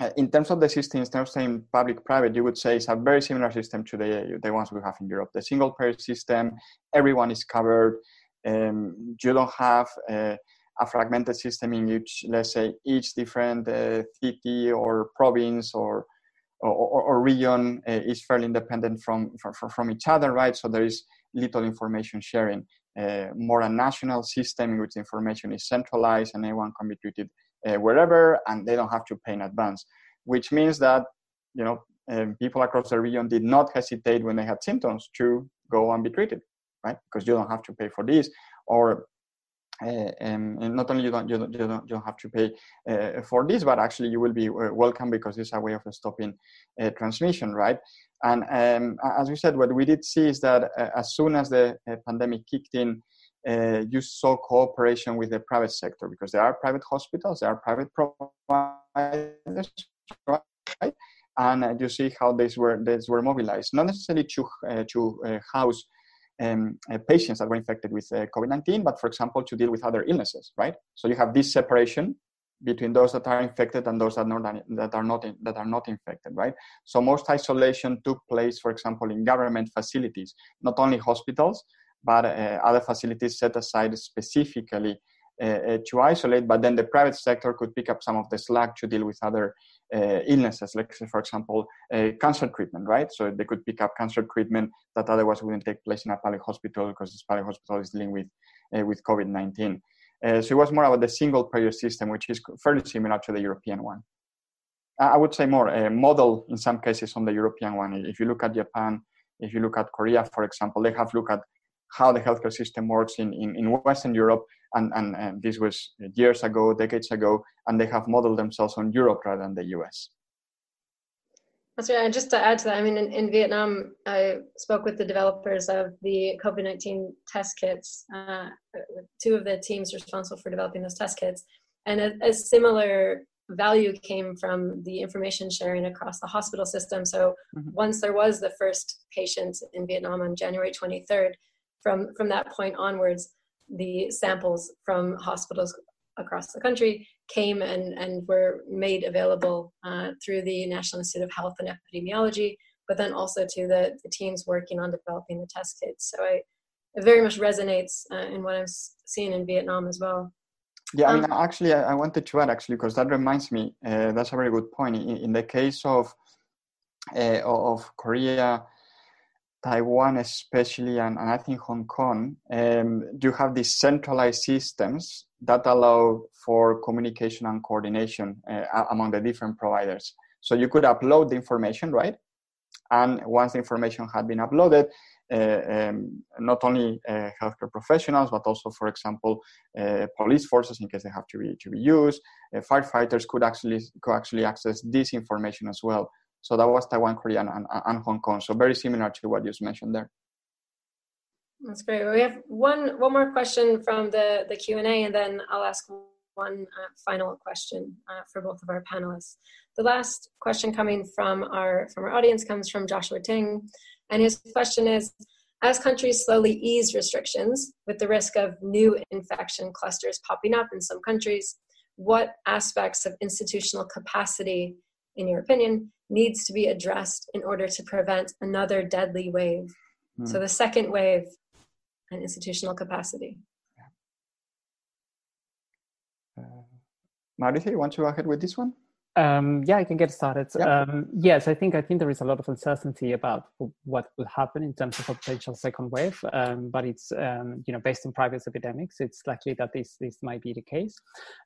uh, in terms of the system, in terms of public-private, you would say it's a very similar system to the, the ones we have in Europe. The single payer system, everyone is covered. Um, you don't have uh, a fragmented system in which, let's say, each different uh, city or province or or, or region uh, is fairly independent from, from, from each other, right? So there is little information sharing. Uh, more a national system in which information is centralized and anyone can be treated uh, wherever and they don't have to pay in advance, which means that you know um, people across the region did not hesitate when they had symptoms to go and be treated, right? Because you don't have to pay for this, or uh, um, and not only you don't, you don't, you don't, you don't have to pay uh, for this, but actually you will be uh, welcome because it's a way of stopping uh, transmission, right? And um, as we said, what we did see is that uh, as soon as the pandemic kicked in, you saw cooperation with the private sector because there are private hospitals, there are private providers, right? And you see how these were these were mobilized, not necessarily to to house um, uh, patients that were infected with uh, COVID-19, but for example, to deal with other illnesses, right? So you have this separation between those that are infected and those that, not, that are not that are not infected, right? So most isolation took place, for example, in government facilities, not only hospitals, but uh, other facilities set aside specifically uh, uh, to isolate. But then the private sector could pick up some of the slack to deal with other uh, illnesses, like for example, cancer treatment, right? So they could pick up cancer treatment that otherwise wouldn't take place in a public hospital because this public hospital is dealing with uh, with COVID-19. Uh, so it was more about the single payer system, which is fairly similar to the European one. I would say more a model in some cases on the European one. If you look at Japan, if you look at Korea, for example, they have looked at how the healthcare system works in, in, in Western Europe and, and, and this was years ago, decades ago, and they have modeled themselves on Europe rather than the US. That's right. And just to add to that, I mean, in, in Vietnam, I spoke with the developers of the COVID 19 test kits, uh, two of the teams responsible for developing those test kits. And a, a, similar value came from the information sharing across the hospital system. So mm-hmm. once there was the first patient in Vietnam on January 23rd, from, from that point onwards, the samples from hospitals across the country came and, and were made available uh, through the National Institute of Health and Epidemiology, but then also to the, the teams working on developing the test kits. So I, it very much resonates uh, in what I'm seeing in Vietnam as well. Yeah, I mean, um, actually, I wanted to add actually because that reminds me. Uh, that's a very good point. In, in the case of uh, of Korea, Taiwan, especially, and, and I think Hong Kong, um, you have these centralized systems that allow for communication and coordination uh, among the different providers. So you could upload the information, right? And once the information had been uploaded, uh, um, not only uh, healthcare professionals, but also, for example, uh, police forces, in case they have to be to be used, uh, firefighters could actually could actually access this information as well. So that was Taiwan, Korea, and, and Hong Kong. So very similar to what you just mentioned there. That's great. We have one one more question from the the Q and A, and then I'll ask one uh, final question uh, for both of our panelists. The last question coming from our from our audience comes from Joshua Ting, and his question is: As countries slowly ease restrictions, with the risk of new infection clusters popping up in some countries, what aspects of institutional capacity, in your opinion, needs to be addressed in order to prevent another deadly wave. Mm. So the second wave and institutional capacity. Uh, Mauricio, you want to go ahead with this one? Um, yeah, I can get started. Um, yes, I think I think there is a lot of uncertainty about what will happen in terms of a potential second wave, um, but it's um, you know based on previous epidemics, it's likely that this this might be the case.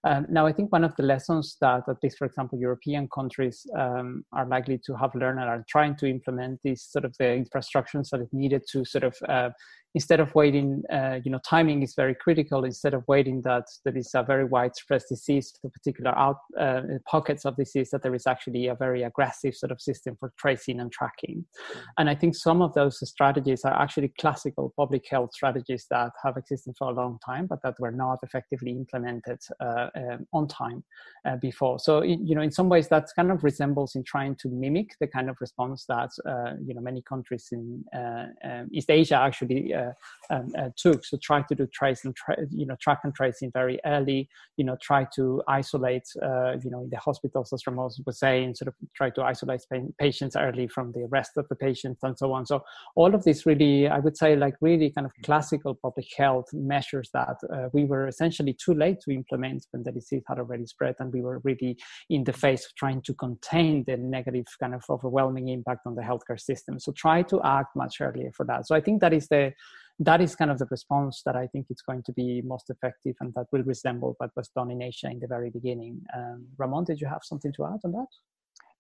Um, now, I think one of the lessons that at least, for example, European countries um, are likely to have learned and are trying to implement these sort of the infrastructures that is needed to sort of uh, instead of waiting, uh, you know, timing is very critical. Instead of waiting that there is a very widespread disease, the particular out uh, pockets of disease, that there is actually a very aggressive sort of system for tracing and tracking. Mm-hmm. And I think some of those strategies are actually classical public health strategies that have existed for a long time, but that were not effectively implemented uh, um, on time uh, before. So, you know, in some ways, that kind of resembles in trying to mimic the kind of response that uh, you know many countries in uh, um, East Asia actually uh, um, uh, took. So try to do trace and tra- you know track and tracing very early. You know, try to isolate. Uh, you know, in the hospitals, as Ramon was saying, sort of try to isolate patients early from the rest of the patients and so on. So all of this really, I would say, like really kind of classical public health measures that uh, we were essentially too late to implement when the disease had already spread, and we were really in the face of trying to contain the negative kind of overwhelming impact on the healthcare system. So try to act much earlier for that. So I think that is the that is kind of the response that I think it's going to be most effective and that will resemble what was done in Asia in the very beginning. Um, Ramon, did you have something to add on that?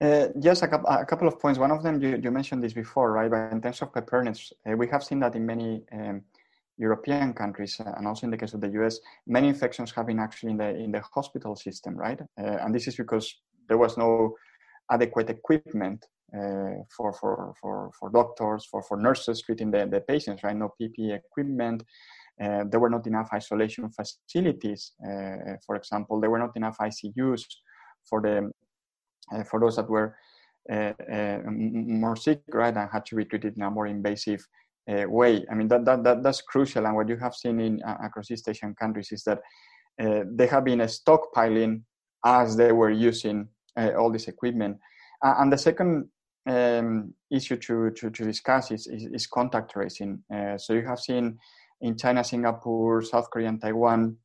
Uh, yes, a, couple, a couple of points. One of them, you, you mentioned this before, right? But in terms of preparedness, uh, we have seen that in many um, European countries, uh, and also in the case of the US, many infections have been actually in the in the hospital system, right? Uh, and this is because there was no adequate equipment uh, for, for, for, for doctors, for, for nurses treating the, the patients, right? No PPE equipment. Uh, there were not enough isolation facilities. Uh, for example, there were not enough ICUs for the uh, for those that were uh, more sick, right, and had to be treated in a more invasive way. I mean, that, that, that that's crucial. And what you have seen in across East Asian countries is that they have been stockpiling as they were using all this equipment. and the second um, issue to, to, to discuss is, is, is contact tracing. Uh, so you have seen in China, Singapore, South Korea, and Taiwan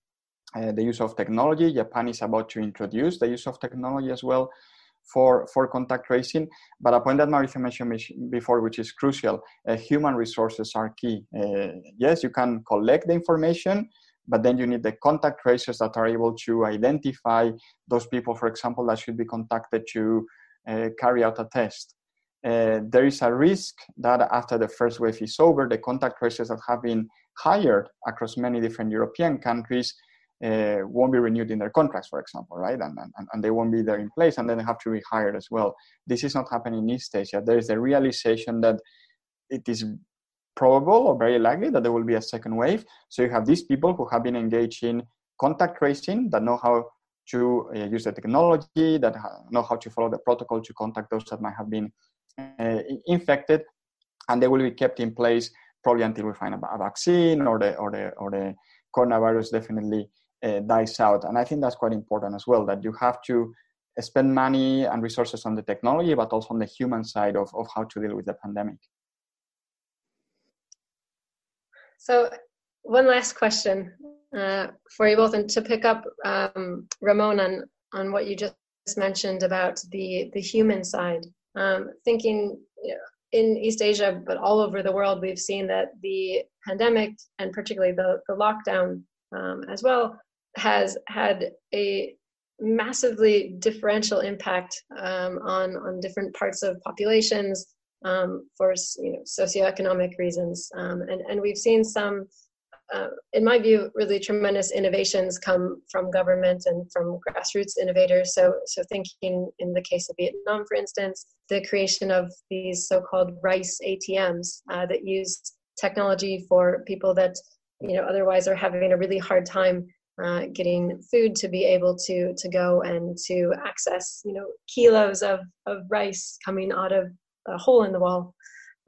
uh, the use of technology. Japan is about to introduce the use of technology as well for, for contact tracing. But a point that Mauricio mentioned before, which is crucial, uh, human resources are key. Uh, yes, you can collect the information, but then you need the contact tracers that are able to identify those people, for example, that should be contacted to uh, carry out a test. Uh, there is a risk that after the first wave is over, the contact tracers that have been hired across many different European countries uh, won't be renewed in their contracts, for example, right? And, and, and they won't be there in place, and then they have to be hired as well. This is not happening in East Asia. There is a realization that it is probable or very likely that there will be a second wave. So you have these people who have been engaged in contact tracing that know how to uh, use the technology, that know how to follow the protocol to contact those that might have been infected, and they will be kept in place probably until we find a, vaccine or the or the or the coronavirus definitely uh, dies out. And I think that's quite important as well that you have to spend money and resources on the technology, but also on the human side of, of how to deal with the pandemic. So, one last question uh, for you both, and to pick up um, Ramon on on what you just mentioned about the the human side um, thinking you know, in East Asia, but all over the world, we've seen that the pandemic and particularly the, the lockdown um, as well has had a massively differential impact um, on on different parts of populations um, for you know, socioeconomic reasons, um, and and we've seen some uh, in my view, really tremendous innovations come from government and from grassroots innovators. So, so thinking in the case of Vietnam, for instance, the creation of these so-called rice ATMs uh, that use technology for people that you know otherwise are having a really hard time uh, getting food to be able to to go and to access you know kilos of of rice coming out of a hole in the wall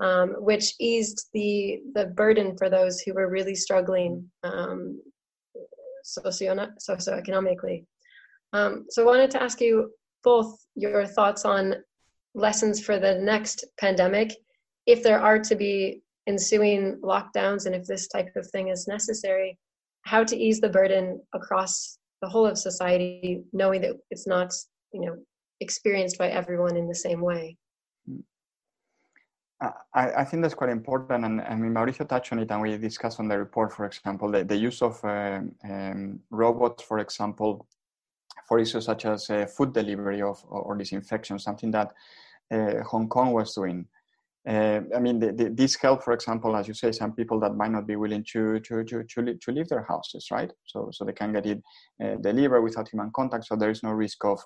um, which eased the the burden for those who were really struggling um, socio socioeconomically. Um, so I wanted to ask you both your thoughts on lessons for the next pandemic, if there are to be ensuing lockdowns and if this type of thing is necessary, how to ease the burden across the whole of society, knowing that it's not, you know, experienced by everyone in the same way. I, I, think that's quite important, and I mean Mauricio touched on it, and we discussed on the report, for example, the, the use of um, um, robots, for example, for issues such as uh, food delivery of or, disinfection, something that uh, Hong Kong was doing. Uh, I mean, the, the, this help, for example, as you say, some people that might not be willing to to to to, to leave their houses, right? So so they can get it uh, delivered without human contact, so there is no risk of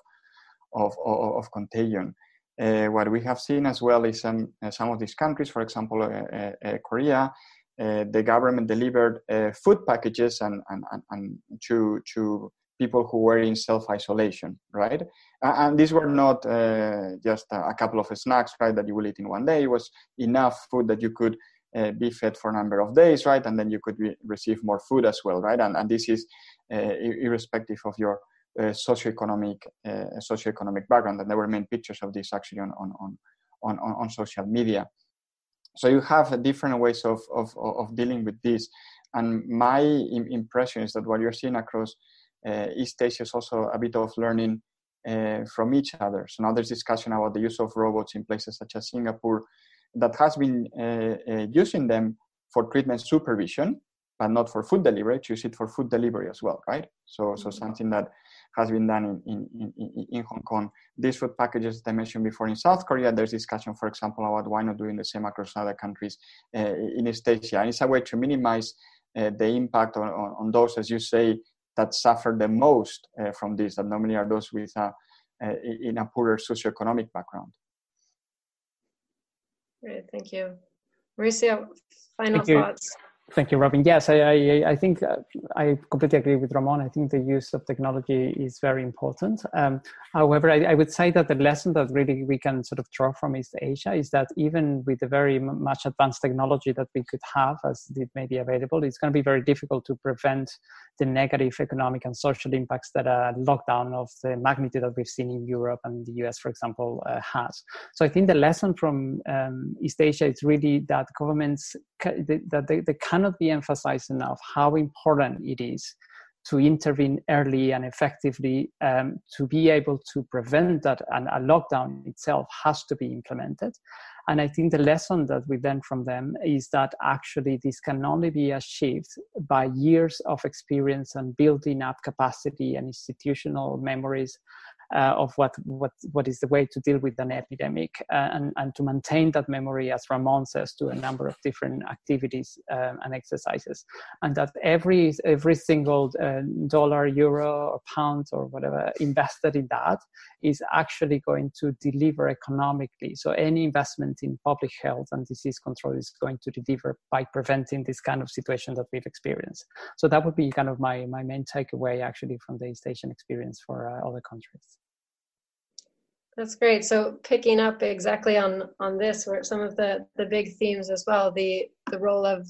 of, of, of contagion. Uh, what we have seen as well is some, uh, some of these countries, for example, uh, uh Korea, uh, the government delivered uh, food packages and, and, and, to, to people who were in self-isolation, right? and these were not just a couple of snacks, right, that you will eat in one day. It was enough food that you could uh, be fed for a number of days, right? And then you could re- receive more food as well, right? And, and this is uh, irrespective of your uh, socioeconomic uh, socioeconomic background. And there were many pictures of this actually on on on on, on social media. So you have different ways of, of, of dealing with this. And my impression is that what you're seeing across uh, East Asia is also a bit of learning uh, from each other. So now there's discussion about the use of robots in places such as Singapore that has been uh, uh using them for treatment supervision, but not for food delivery. To use it for food delivery as well, right? So, so mm-hmm. something that has been done in, in, in, in Hong Kong. These food packages that I mentioned before in South Korea, there's discussion, for example, about why not doing the same across other countries uh, in East Asia. And it's a way to minimize uh, the impact on, on, on, those, as you say, that suffer the most uh, from this, that normally are those with a, uh, in a poorer socioeconomic background. Great, thank you. Mauricio, final thank thoughts. You. Thank you, Robin. Yes, I, I, I think uh, I completely agree with Ramon. I think the use of technology is very important. Um, however, I, I, would say that the lesson that really we can sort of draw from East Asia is that even with the very much advanced technology that we could have, as it may be available, it's going to be very difficult to prevent the negative economic and social impacts that a lockdown of the magnitude that we've seen in Europe and the US, for example, uh, has. So I think the lesson from um, East Asia is really that governments that they, they cannot be emphasized enough how important it is to intervene early and effectively um, to be able to prevent that and a lockdown itself has to be implemented. And I think the lesson that we learned from them is that actually this can only be achieved by years of experience and building up capacity and institutional memories uh, of what, what, what is the way to deal with an epidemic uh, and, and to maintain that memory, as Ramon says, to a number of different activities um, and exercises. And that every, every single uh, dollar, euro, or pound, or whatever invested in that is actually going to deliver economically. So any investment in public health and disease control is going to deliver by preventing this kind of situation that we've experienced. So that would be kind of my, my main takeaway actually from the East Asian experience for uh, other countries. That's great. So picking up exactly on on this, were some of the the big themes as well. The the role of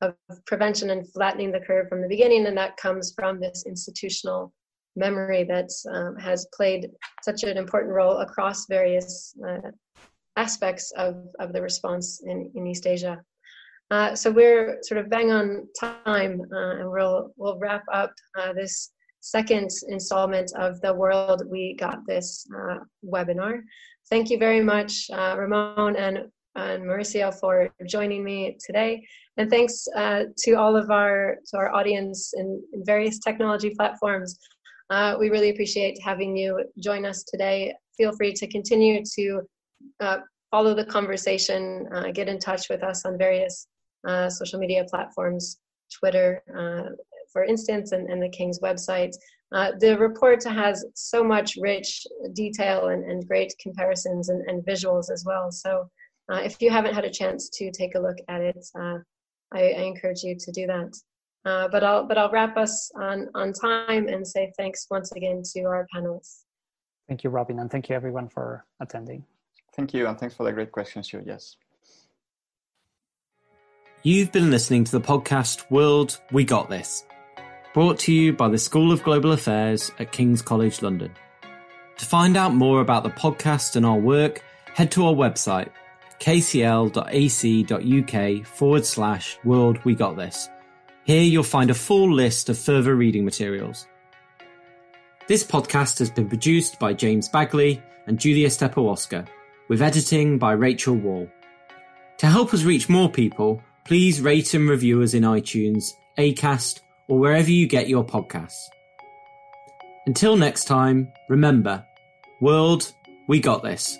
of prevention and flattening the curve from the beginning, and that comes from this institutional memory that um, has played such an important role across various uh, aspects of of the response in in East Asia. Uh, so we're sort of bang on time, uh, and we'll we'll wrap up uh, this second installment of the World We Got This uh, webinar. Thank you very much, uh, Ramon and, and Mauricio, for joining me today. And thanks uh, to all of our, to our audience in, in various technology platforms. Uh, we really appreciate having you join us today. Feel free to continue to uh, follow the conversation, uh, get in touch with us on various social media platforms, Twitter, for instance, and, and the King's website. Uh, the report has so much rich detail and, and great comparisons and, and visuals as well. So uh, if you haven't had a chance to take a look at it, uh, I, I, encourage you to do that. Uh, but I'll but I'll wrap us on on time and say thanks once again to our panelists. Thank you, Robin, and thank you everyone for attending. Thank you, and thanks for the great questions, you. Yes. You've been listening to the podcast World We Got This brought to you by the School of Global Affairs at King's College London. To find out more about the podcast and our work, head to our website, kcl.ac.uk forward slash world we got this. Here you'll find a full list of further reading materials. This podcast has been produced by James Bagley and Julia Stepowaska, with editing by Rachel Wall. To help us reach more people, please rate and review us in iTunes, Acast, or wherever you get your podcasts. Until next time, remember, world, we got this.